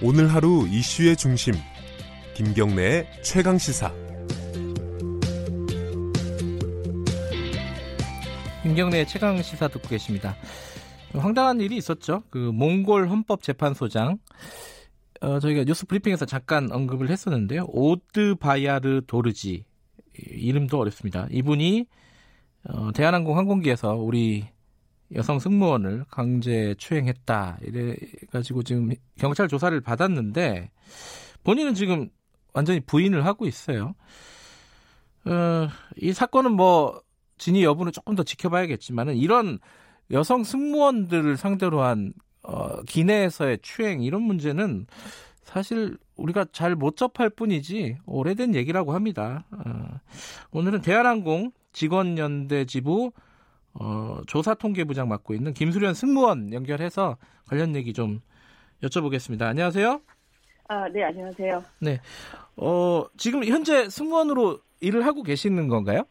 오늘 하루 이슈의 중심 김경래의 최강 시사 김경래의 최강 시사 듣고 계십니다. 황당한 일이 있었죠. 그 몽골 헌법재판소장 어, 저희가 뉴스 브리핑에서 잠깐 언급을 했었는데요. 오드 바야르 도르지 이름도 어렵습니다. 이분이 어, 대한항공 항공기에서 우리 여성 승무원을 강제 추행했다 이래 가지고 지금 경찰 조사를 받았는데 본인은 지금 완전히 부인을 하고 있어요. 어, 이 사건은 뭐 진위 여부는 조금 더 지켜봐야겠지만은 이런 여성 승무원들을 상대로 한 어, 기내에서의 추행 이런 문제는 사실 우리가 잘 못 접할 뿐이지 오래된 얘기라고 합니다. 어, 오늘은 대한항공 직원연대 지부 어, 조사통계부장 맡고 있는 김수련 승무원 연결해서 관련 얘기 좀 여쭤보겠습니다. 안녕하세요. 아, 네, 안녕하세요. 네. 어, 지금 현재 승무원으로 일을 하고 계시는 건가요?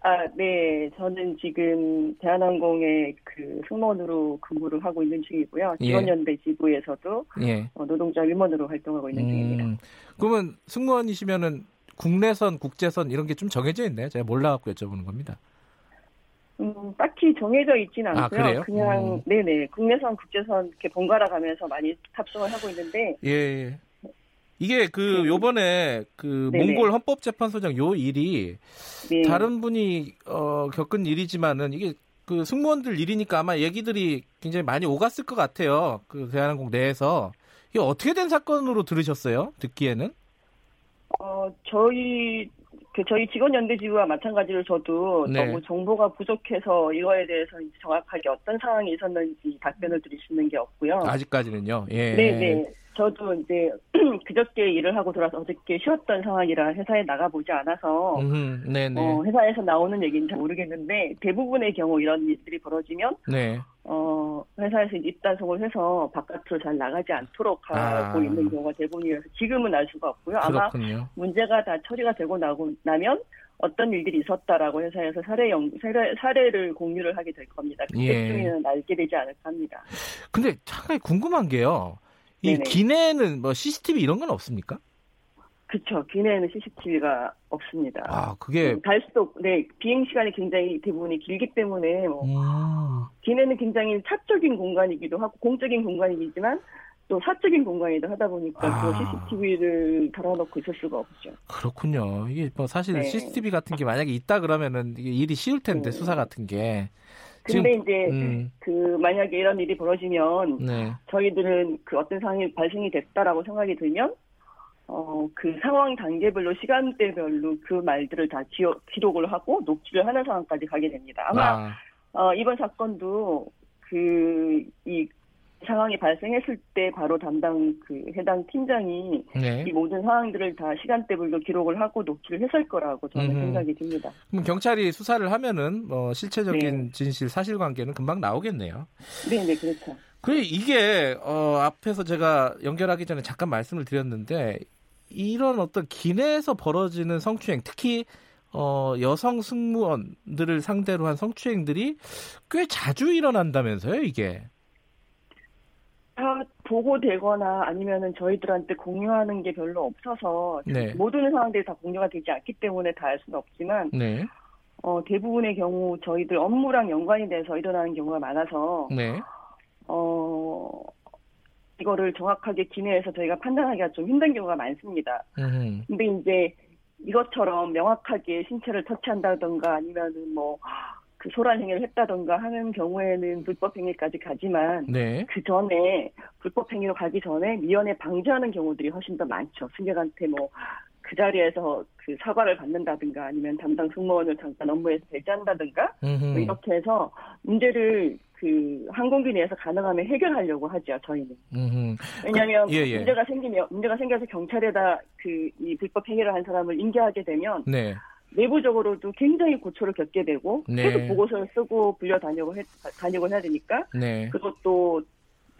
아, 네. 저는 지금 대한항공의 그 승무원으로 근무를 하고 있는 중이고요. 예. 직원연대 지부에서도 예. 어, 노동자 위원으로 활동하고 있는 중입니다. 음, 그러면 승무원이시면은 국내선, 국제선 이런 게 좀 정해져 있나요? 제가 몰라갖고 여쭤보는 겁니다. 음, 딱히 정해져 있지는 아, 않고요. 그래요? 그냥 음. 네네 국내선, 국제선 이렇게 번갈아 가면서 많이 탑승을 하고 있는데 예, 예. 이게 그 네. 요번에 그 네네. 몽골 헌법재판소장 요 일이 네. 다른 분이 어, 겪은 일이지만은 이게 그 승무원들 일이니까 아마 얘기들이 굉장히 많이 오갔을 것 같아요. 그 대한항공 내에서 이게 어떻게 된 사건으로 들으셨어요? 듣기에는? 어, 저희, 그, 저희 직원연대 지부와 마찬가지로 저도 네. 너무 정보가 부족해서 이거에 대해서 정확하게 어떤 상황이 있었는지 답변을 드릴 수 있는 게 없고요. 아직까지는요. 예. 네 네. 저도 이제 그저께 일을 하고 돌아서 어저께 쉬었던 상황이라 회사에 나가보지 않아서 음. 어, 회사에서 나오는 얘기는 잘 모르겠는데 대부분의 경우 이런 일들이 벌어지면 네. 어, 회사에서 입단속을 해서 바깥으로 잘 나가지 않도록 하고 아. 있는 경우가 대부분이라서 지금은 알 수가 없고요. 아마 그렇군요. 문제가 다 처리가 되고 나고 나면 어떤 일들이 있었다라고 회사에서 사례 영, 사례, 사례를 공유를 하게 될 겁니다. 예. 그때쯤에는 알게 되지 않을까 합니다. 근데 잠깐 궁금한 게요. 이. 기내에는 뭐 CCTV 이런 건 없습니까? 그쵸. 기내에는 CCTV가 없습니다. 아, 그게 달 수도, 네, 비행 시간이 굉장히 대부분이 길기 때문에, 뭐, 음, 기내는 굉장히 사적인 공간이기도 하고, 공적인 공간이지만, 또 사적인 공간이기도 하다 보니까, 아. 그 CCTV를 달아놓고 있을 수가 없죠. 그렇군요. 이게 뭐 사실 네. CCTV 같은 게 만약에 있다 그러면은 일이 쉬울 텐데 네. 수사 같은 게. 근데 이제, 음, 그, 만약에 이런 일이 벌어지면, 네. 저희들은 그 어떤 상황이 발생이 됐다라고 생각이 들면, 어, 그 상황 단계별로, 시간대별로 그 말들을 다 기어, 기록을 하고, 녹취를 하는 상황까지 가게 됩니다. 아마, 아, 어, 이번 사건도 그, 이 상황이 발생했을 때 바로 담당 그 해당 팀장이 네. 이 모든 상황들을 다 시간대별로 기록을 하고 녹취를 했을 거라고 저는 음흠. 생각이 듭니다. 그럼 경찰이 수사를 하면은 뭐 실체적인 네. 진실 사실관계는 금방 나오겠네요. 네, 네, 그렇죠. 그래 이게 어 앞에서 제가 연결하기 전에 잠깐 말씀을 드렸는데 이런 어떤 기내에서 벌어지는 성추행 특히 어 여성 승무원들을 상대로 한 성추행들이 꽤 자주 일어난다면서요 이게 다 보고되거나 아니면은 저희들한테 공유하는 게 별로 없어서 네. 모든 상황들이 다 공유가 되지 않기 때문에 다 알 수는 없지만 네 어, 대부분의 경우 저희들 업무랑 연관이 돼서 일어나는 경우가 많아서 네. 어, 이거를 정확하게 기내에서 저희가 판단하기가 좀 힘든 경우가 많습니다. 음, 근데 이제 이것처럼 명확하게 신체를 터치한다던가 아니면은 뭐, 그 소란 행위를 했다던가 하는 경우에는 불법 행위까지 가지만 네. 그 전에 불법 행위로 가기 전에 미연에 방지하는 경우들이 훨씬 더 많죠. 승객한테 뭐 그 자리에서 그 사과를 받는다든가 아니면 담당 승무원을 잠깐 업무에서 배제한다든가 뭐. 이렇게 해서 문제를 그 항공기 내에서 가능하면 해결하려고 하죠 저희는 음흠. 왜냐하면 그, 예, 예. 문제가 생기면 문제가 생겨서 경찰에다 그 이 불법 행위를 한 사람을 인계하게 되면 네. 내부적으로도 굉장히 고초를 겪게 되고 네. 계속 보고서를 쓰고 불려 다니고 해, 다니고 해야 되니까 네. 그리고 또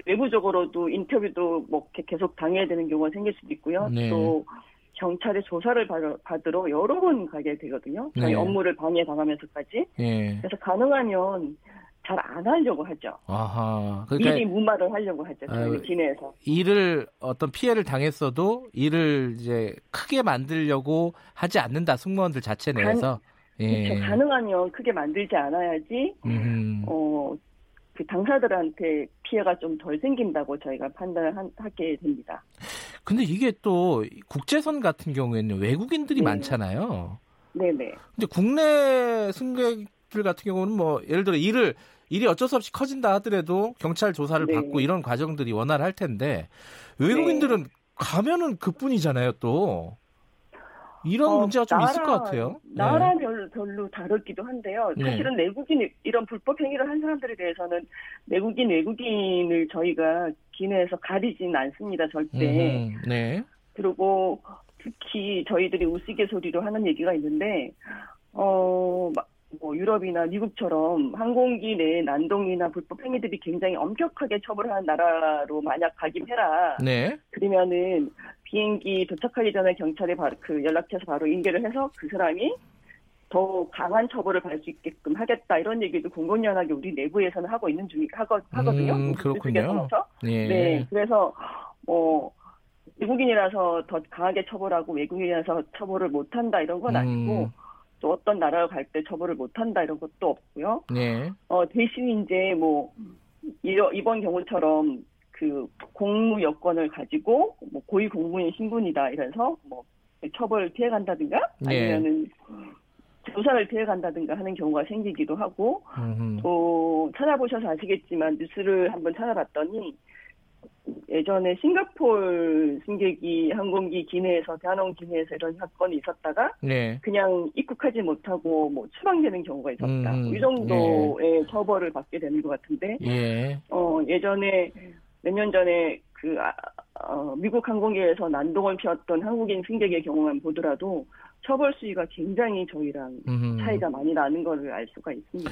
외부적으로도 인터뷰도 뭐 계속 당해야 되는 경우가 생길 수도 있고요. 네. 또 경찰의 조사를 받으러, 받으러 여러 번 가게 되거든요. 저희 네. 업무를 방해당하면서까지. 예. 그래서 가능하면 잘 안 하려고 하죠. 아하. 그러니까 미리 무마를 하려고 하죠. 저희 기내에서. 일을 어떤 피해를 당했어도 일을 이제 크게 만들려고 하지 않는다. 승무원들 자체 내에서. 간, 예. 그렇죠. 가능하면 크게 만들지 않아야지. 음. 어, 그 당사들한테 피해가 좀 덜 생긴다고 저희가 판단을 하, 게 됩니다. 근데 이게 또 국제선 같은 경우에는 외국인들이 네. 많잖아요. 네네. 근데 국내 승객들 같은 경우는 뭐 예를 들어 일을 일이 어쩔 수 없이 커진다 하더라도 경찰 조사를 네. 받고 이런 과정들이 원활할 텐데 외국인들은 네. 가면은 그뿐이잖아요 또. 이런 어, 문제가 좀 나라, 있을 것 같아요. 나라별 네. 별로 다르기도 한데요. 네. 사실은 네. 내국인 이런 불법 행위를 한 사람들에 대해서는 내국인 외국인을 저희가 기내에서 가리진 않습니다 절대. 음, 네. 그리고 특히 저희들이 우스갯소리로 하는 얘기가 있는데 어. 뭐 유럽이나 미국처럼 항공기 내 난동이나 불법 행위들이 굉장히 엄격하게 처벌하는 나라로 만약 가긴 해라. 네. 그러면은 비행기 도착하기 전에 경찰에 바로 그 연락해서 바로 인계를 해서 그 사람이 더 강한 처벌을 받을 수 있게끔 하겠다 이런 얘기도 공공연하게 우리 내부에서는 하고 있는 중이 하거, 하거든요. 음, 그렇군요. 예. 네, 그래서 뭐 외국인이라서 더 강하게 처벌하고 외국인이라서 처벌을 못한다 이런 건 아니고 음. 또 어떤 나라로 갈때 처벌을 못한다 이런 것도 없고요. 네. 어 대신 이제 뭐 이번 경우처럼 그 공무 여권을 가지고 뭐 고위 공무원 신분이다 이래서 뭐 처벌을 피해 간다든가 네. 아니면은 조사를 피해 간다든가 하는 경우가 생기기도 하고 음흠. 또 찾아보셔서 아시겠지만 뉴스를 한번 찾아봤더니 예전에 싱가폴 승객이 항공기 기내에서 대한항공 기내에서 이런 사건이 있었다가 네. 그냥 입국하지 못하고 뭐 추방되는 경우가 있었다. 음, 이 정도의 네. 처벌을 받게 되는 것 같은데 예. 어 예전에 몇 년 전에 그 아, 어, 미국 항공기에서 난동을 피웠던 한국인 승객의 경우만 보더라도 처벌 수위가 굉장히 저희랑 음흠. 차이가 많이 나는 것을 알 수가 있습니다.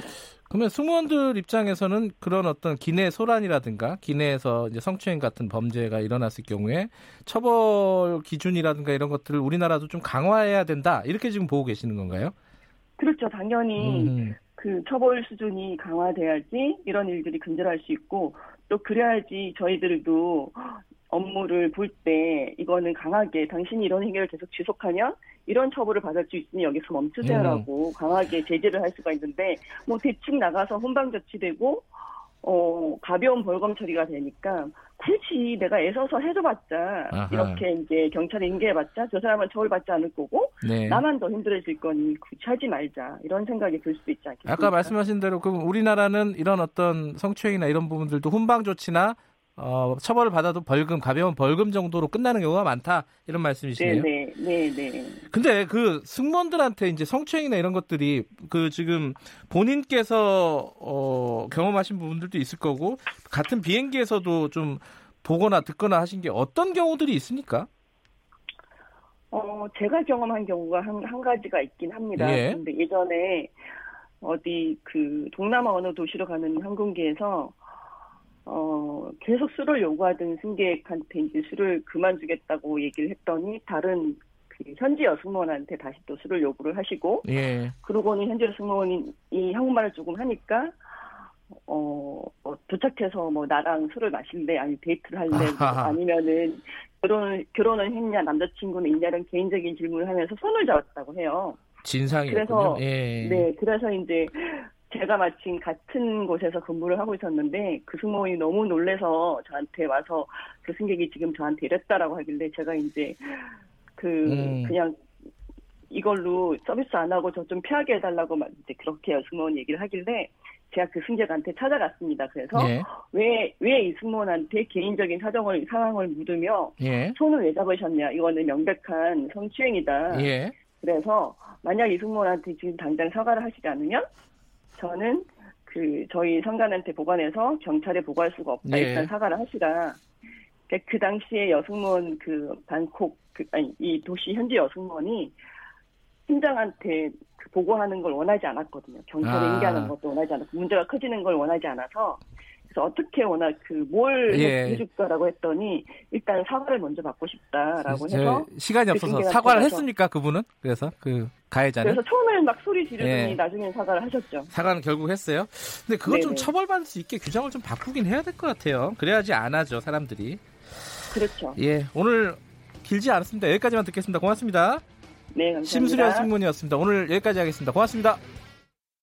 그러면 승무원들 입장에서는 그런 어떤 기내 소란이라든가 기내에서 이제 성추행 같은 범죄가 일어났을 경우에 처벌 기준이라든가 이런 것들을 우리나라도 좀 강화해야 된다 이렇게 지금 보고 계시는 건가요? 그렇죠. 당연히 음흠. 그 처벌 수준이 강화돼야지 이런 일들이 근절할 수 있고 또 그래야지 저희들도 업무를 볼 때 이거는 강하게 당신이 이런 행위를 계속 지속하면 이런 처벌을 받을 수 있으니 여기서 멈추세요라고 음. 강하게 제재를 할 수가 있는데 뭐 대충 나가서 혼방조치되고 어 가벼운 벌금 처리가 되니까 굳이 내가 애써서 해줘봤자 아하. 이렇게 이제 경찰에 인계해봤자 저 사람은 처벌받지 않을 거고 네. 나만 더 힘들어질 거니 굳이 하지 말자 이런 생각이 들 수도 있지 않겠습니까? 아까 말씀하신 대로 그럼 우리나라는 이런 어떤 성추행이나 이런 부분들도 훈방 조치나 어, 처벌을 받아도 벌금 가벼운 벌금 정도로 끝나는 경우가 많다 이런 말씀이시네요. 네, 네, 네. 네. 근데 그 승무원들한테 이제 성추행이나 이런 것들이 그 지금 본인께서 어, 경험하신 부분들도 있을 거고 같은 비행기에서도 좀 보거나 듣거나 하신 게 어떤 경우들이 있습니까? 어, 제가 경험한 경우가 한, 한 가지가 있긴 합니다. 예. 근데 예전에 어디 그 동남아 어느 도시로 가는 항공기에서 어, 계속 술을 요구하던 승객한테 이제 술을 그만주겠다고 얘기를 했더니 다른 그 현지 여승무원한테 다시 또 술을 요구를 하시고 예. 그러고는 현지 여승무원이 이 한국말을 조금 하니까 어, 뭐 도착해서 뭐 나랑 술을 마실래 아니 데이트를 할래 뭐 아니면은 결혼 결혼을 했냐 남자친구는 있냐는 개인적인 질문을 하면서 손을 잡았다고 해요. 진상이군요. 그래서 예. 네 그래서 이제 제가 마침 같은 곳에서 근무를 하고 있었는데 그 승무원이 너무 놀래서 저한테 와서 그 승객이 지금 저한테 이랬다라고 하길래 제가 이제 그 음. 그냥 이걸로 서비스 안 하고 저 좀 피하게 해달라고 이제 그렇게 승무원 얘기를 하길래 제가 그 승객한테 찾아갔습니다. 그래서 왜왜 예. 이 승무원한테 개인적인 사정을 상황을 묻으며 예. 손을 왜 잡으셨냐? 이거는 명백한 성추행이다. 예. 그래서 만약 이 승무원한테 지금 당장 사과를 하시지 않으면 저는 그 저희 상관한테 보관해서 경찰에 보고할 수가 없다. 네. 일단 사과를 하시라. 그러니까 그 당시에 여승무원 그 반콕 그 아니 이 도시 현지 여승무원이 팀장한테 그 보고하는 걸 원하지 않았거든요. 경찰에 아. 인계하는 것도 원하지 않았고 문제가 커지는 걸 원하지 않아서 그래서 어떻게 워낙 그뭘 예. 해줄까라고 했더니 일단 사과를 먼저 받고 싶다라고 저- 해서 시간이 그 없어서 중계가 사과를 들어가서. 했습니까 그분은? 그래서 그 가해자는 그래서 처음에는 막 소리 지르더니 예. 나중엔 사과를 하셨죠. 사과는 결국 했어요. 근데 그건 좀. 처벌받을 수 있게 규정을 좀 바꾸긴 해야 될 것 같아요. 그래야지 안 하죠 사람들이. 그렇죠. 예, 오늘 길지 않았습니다. 여기까지만 듣겠습니다. 고맙습니다. 네, 감사합니다. 심수련 신문이었습니다. 오늘 여기까지 하겠습니다. 고맙습니다.